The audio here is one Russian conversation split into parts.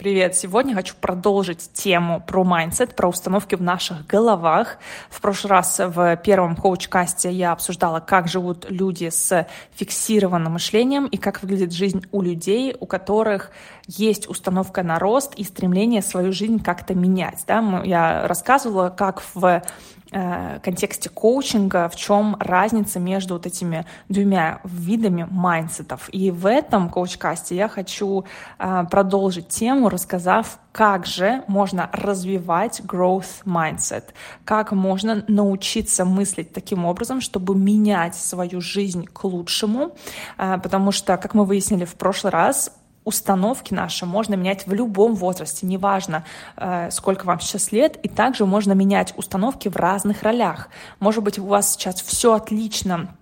Привет! Сегодня хочу продолжить тему про mindset, про установки в наших головах. В прошлый раз в первом коуч-касте я обсуждала, как живут люди с фиксированным мышлением и как выглядит жизнь у людей, у которых есть установка на рост и стремление свою жизнь как-то менять. Да? Я рассказывала, как в контексте коучинга, в чем разница между вот этими двумя видами mindset ов. И в этом коуч-касте я хочу э, продолжить тему, рассказав, как же можно развивать growth mindset, как можно научиться мыслить таким образом, чтобы менять свою жизнь к лучшему, э, потому что, как мы выяснили в прошлый раз, установки наши можно менять в любом возрасте, неважно, э, сколько вам сейчас лет, и также можно менять установки в разных ролях. Может быть, у вас сейчас все отлично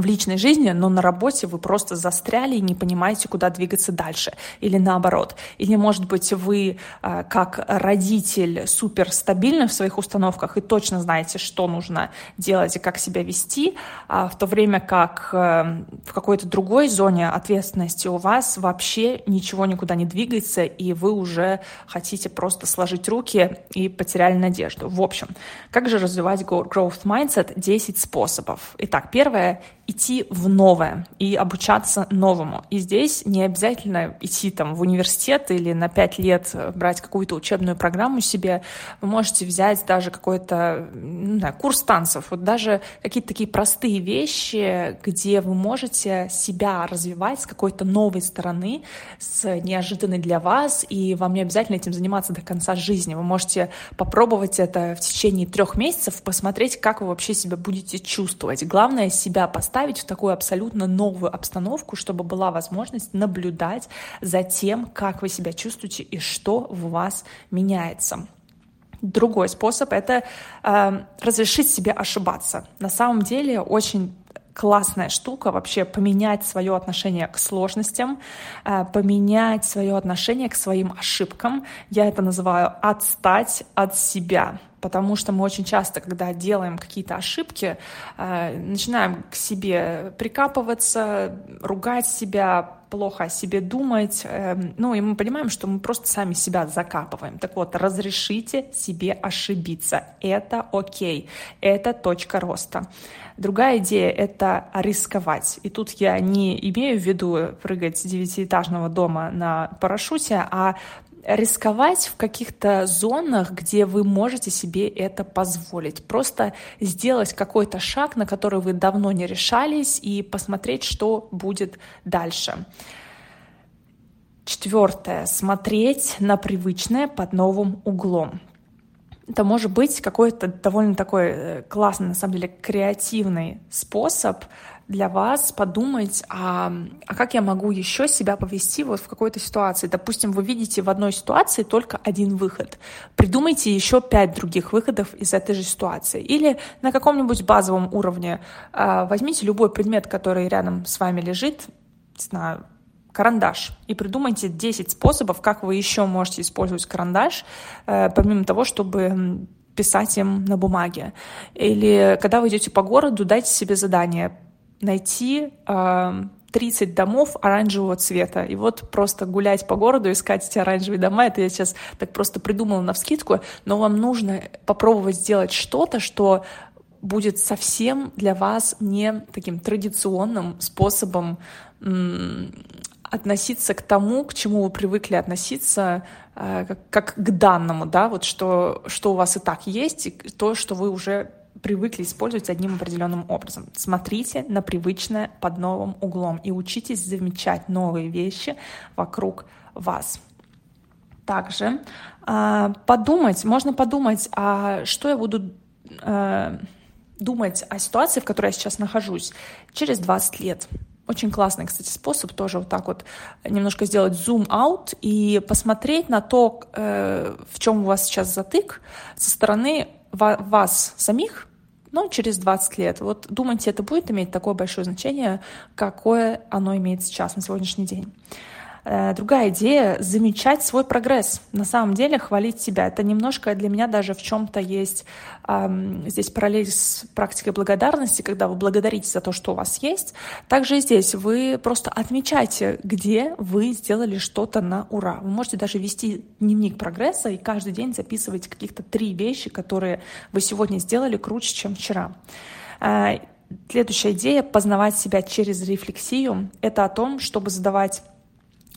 в личной жизни, но на работе вы просто застряли и не понимаете, куда двигаться дальше. Или наоборот. Или, может быть, вы э, как родитель супер стабильны в своих установках и точно знаете, что нужно делать и как себя вести, а в то время как э, в какой-то другой зоне ответственности у вас вообще ничего никуда не двигается, и вы уже хотите просто сложить руки и потеряли надежду. В общем, как же развивать growth mindset? 10 способов. Итак, первое идти в новое и обучаться новому. И здесь не обязательно идти там в университет или на пять лет брать какую-то учебную программу себе. Вы можете взять даже какой-то курс танцев. Вот даже какие-то такие простые вещи, где вы можете себя развивать с какой-то новой стороны, с неожиданной для вас, и вам не обязательно этим заниматься до конца жизни. Вы можете попробовать это в течение трех месяцев, посмотреть, как вы вообще себя будете чувствовать. Главное себя поставить поставить в такую абсолютно новую обстановку, чтобы была возможность наблюдать за тем, как вы себя чувствуете и что в вас меняется. Другой способ — это э, разрешить себе ошибаться. На самом деле очень классная штука вообще поменять свое отношение к сложностям, э, поменять свое отношение к своим ошибкам. Я это называю отстать от себя потому что мы очень часто, когда делаем какие-то ошибки, э, начинаем к себе прикапываться, ругать себя, плохо о себе думать, э, ну и мы понимаем, что мы просто сами себя закапываем. Так вот, разрешите себе ошибиться. Это окей, это точка роста. Другая идея — это рисковать. И тут я не имею в виду прыгать с девятиэтажного дома на парашюте, а рисковать в каких-то зонах, где вы можете себе это позволить. Просто сделать какой-то шаг, на который вы давно не решались, и посмотреть, что будет дальше. Четвертое. Смотреть на привычное под новым углом. Это может быть какой-то довольно такой э, классный, на самом деле, креативный способ для вас подумать, а, а как я могу еще себя повести вот в какой-то ситуации. Допустим, вы видите в одной ситуации только один выход. Придумайте еще пять других выходов из этой же ситуации. Или на каком-нибудь базовом уровне а, возьмите любой предмет, который рядом с вами лежит, не знаю, карандаш и придумайте 10 способов, как вы еще можете использовать карандаш, э, помимо того, чтобы писать им на бумаге. Или когда вы идете по городу, дайте себе задание найти э, 30 домов оранжевого цвета. И вот просто гулять по городу, искать эти оранжевые дома, это я сейчас так просто придумала на вскидку, но вам нужно попробовать сделать что-то, что будет совсем для вас не таким традиционным способом относиться к тому, к чему вы привыкли относиться, э, как, как к данному, да, вот что, что у вас и так есть, и то, что вы уже привыкли использовать одним определенным образом. Смотрите на привычное под новым углом и учитесь замечать новые вещи вокруг вас. Также э, подумать, можно подумать, а что я буду э, думать о ситуации, в которой я сейчас нахожусь, через 20 лет. Очень классный, кстати, способ тоже вот так вот немножко сделать зум-аут и посмотреть на то, э, в чем у вас сейчас затык со стороны вас самих, но через 20 лет. Вот думайте, это будет иметь такое большое значение, какое оно имеет сейчас, на сегодняшний день. Э, другая идея — замечать свой прогресс. На самом деле хвалить себя. Это немножко для меня даже в чем-то есть эм, здесь параллель с практикой благодарности, когда вы благодарите за то, что у вас есть. Также и здесь вы просто отмечайте, где вы сделали что-то на ура. Вы можете даже вести дневник прогресса и каждый день записывать каких-то три вещи, которые вы сегодня сделали круче, чем вчера. Э, следующая идея — познавать себя через рефлексию. Это о том, чтобы задавать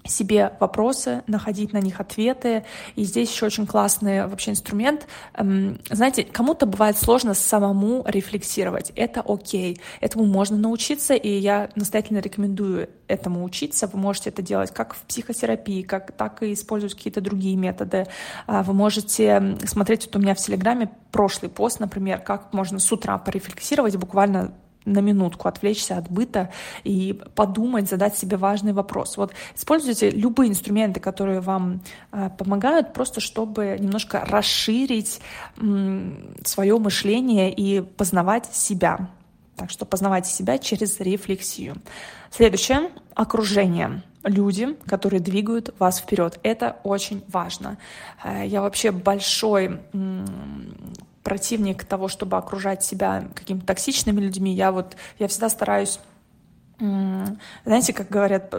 себе вопросы, находить на них ответы. И здесь еще очень классный вообще инструмент. Эм, знаете, кому-то бывает сложно самому рефлексировать. Это окей. Этому можно научиться, и я настоятельно рекомендую этому учиться. Вы можете это делать как в психотерапии, как, так и использовать какие-то другие методы. А, вы можете смотреть, вот у меня в Телеграме прошлый пост, например, как можно с утра порефлексировать буквально на минутку отвлечься от быта и подумать, задать себе важный вопрос. Вот используйте любые инструменты, которые вам э, помогают, просто чтобы немножко расширить м, свое мышление и познавать себя. Так что познавайте себя через рефлексию. Следующее — окружение люди, которые двигают вас вперед. Это очень важно. Э, я вообще большой противник того, чтобы окружать себя какими-то токсичными людьми. Я вот, я всегда стараюсь знаете, как говорят,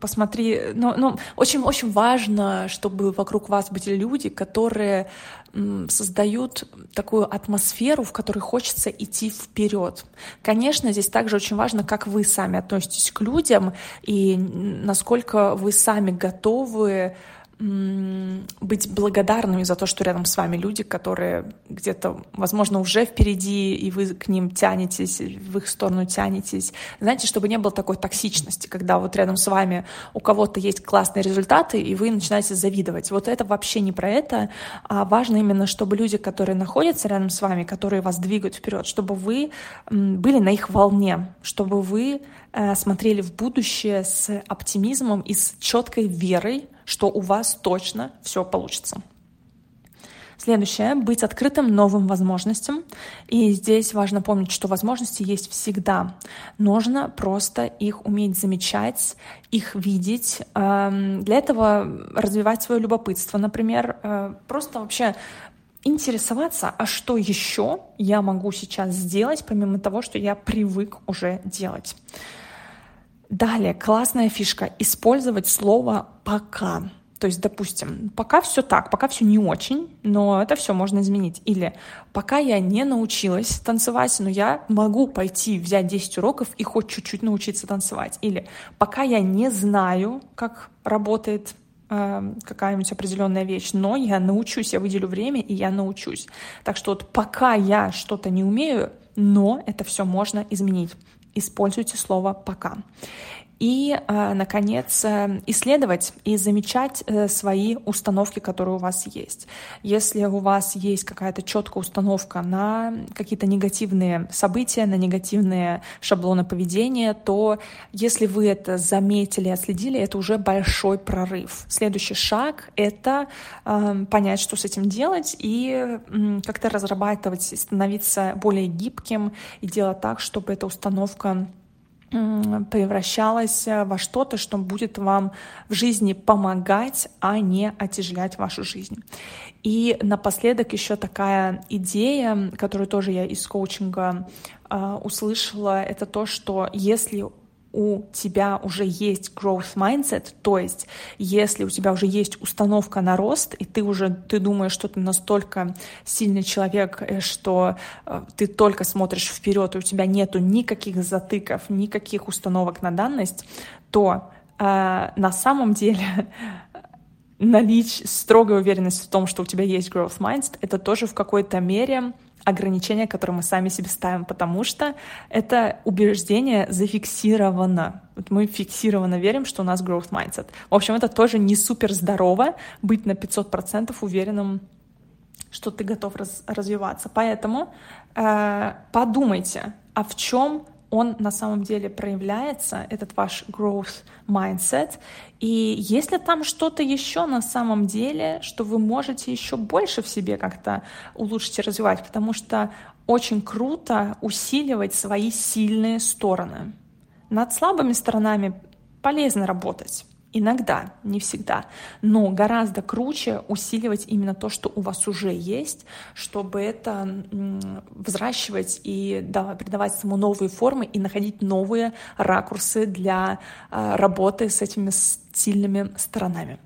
посмотри, ну, ну очень, очень важно, чтобы вокруг вас были люди, которые создают такую атмосферу, в которой хочется идти вперед. Конечно, здесь также очень важно, как вы сами относитесь к людям и насколько вы сами готовы быть благодарными за то, что рядом с вами люди, которые где-то, возможно, уже впереди, и вы к ним тянетесь, в их сторону тянетесь. Знаете, чтобы не было такой токсичности, когда вот рядом с вами у кого-то есть классные результаты, и вы начинаете завидовать. Вот это вообще не про это, а важно именно, чтобы люди, которые находятся рядом с вами, которые вас двигают вперед, чтобы вы были на их волне, чтобы вы э, смотрели в будущее с оптимизмом и с четкой верой что у вас точно все получится. Следующее — быть открытым новым возможностям. И здесь важно помнить, что возможности есть всегда. Нужно просто их уметь замечать, их видеть. Эм, для этого развивать свое любопытство, например. Э, просто вообще интересоваться, а что еще я могу сейчас сделать, помимо того, что я привык уже делать. Далее, классная фишка — использовать слово «пока». То есть, допустим, пока все так, пока все не очень, но это все можно изменить. Или пока я не научилась танцевать, но я могу пойти взять 10 уроков и хоть чуть-чуть научиться танцевать. Или пока я не знаю, как работает э, какая-нибудь определенная вещь, но я научусь, я выделю время и я научусь. Так что вот пока я что-то не умею, но это все можно изменить используйте слово «пока». И, э, наконец, э, исследовать и замечать э, свои установки, которые у вас есть. Если у вас есть какая-то четкая установка на какие-то негативные события, на негативные шаблоны поведения, то если вы это заметили, отследили, это уже большой прорыв. Следующий шаг — это понять, что с этим делать, и как-то разрабатывать, становиться более гибким и делать так, чтобы эта установка превращалась э, во что-то, что будет вам в жизни помогать, а не отяжелять вашу жизнь. И напоследок еще такая идея, которую тоже я из коучинга э, услышала, это то, что если у тебя уже есть growth mindset, то есть если у тебя уже есть установка на рост, и ты уже ты думаешь, что ты настолько сильный человек, э, что э, ты только смотришь вперед, и у тебя нету никаких затыков, никаких установок на данность, то э, на самом деле наличие строгой уверенности в том, что у тебя есть growth mindset, это тоже в какой-то мере ограничения, которые мы сами себе ставим, потому что это убеждение зафиксировано. Вот мы фиксированно верим, что у нас growth mindset. В общем, это тоже не супер здорово быть на 500% уверенным, что ты готов раз, развиваться. Поэтому э, подумайте, а в чем он на самом деле проявляется, этот ваш growth mindset, и есть ли там что-то еще на самом деле, что вы можете еще больше в себе как-то улучшить и развивать, потому что очень круто усиливать свои сильные стороны. Над слабыми сторонами полезно работать. Иногда, не всегда. Но гораздо круче усиливать именно то, что у вас уже есть, чтобы это взращивать и да, придавать ему новые формы и находить новые ракурсы для э, работы с этими сильными сторонами.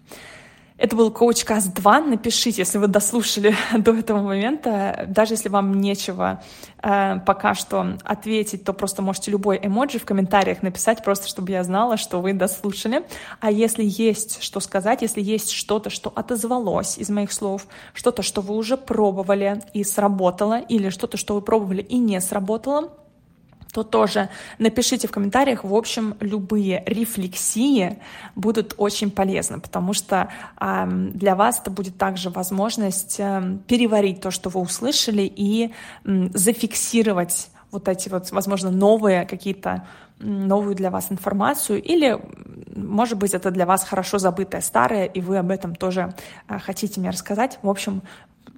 Это был Coach Cast 2. Напишите, если вы дослушали до этого момента. Даже если вам нечего э, пока что ответить, то просто можете любой эмоджи в комментариях написать, просто чтобы я знала, что вы дослушали. А если есть что сказать, если есть что-то, что отозвалось из моих слов, что-то, что вы уже пробовали и сработало, или что-то, что вы пробовали и не сработало, то тоже напишите в комментариях. В общем, любые рефлексии будут очень полезны, потому что э, для вас это будет также возможность э, переварить то, что вы услышали, и э, зафиксировать вот эти вот, возможно, новые какие-то новую для вас информацию, или, может быть, это для вас хорошо забытое старое, и вы об этом тоже э, хотите мне рассказать. В общем,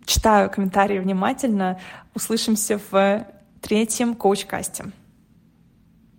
читаю комментарии внимательно. Услышимся в третьем коуч-касте.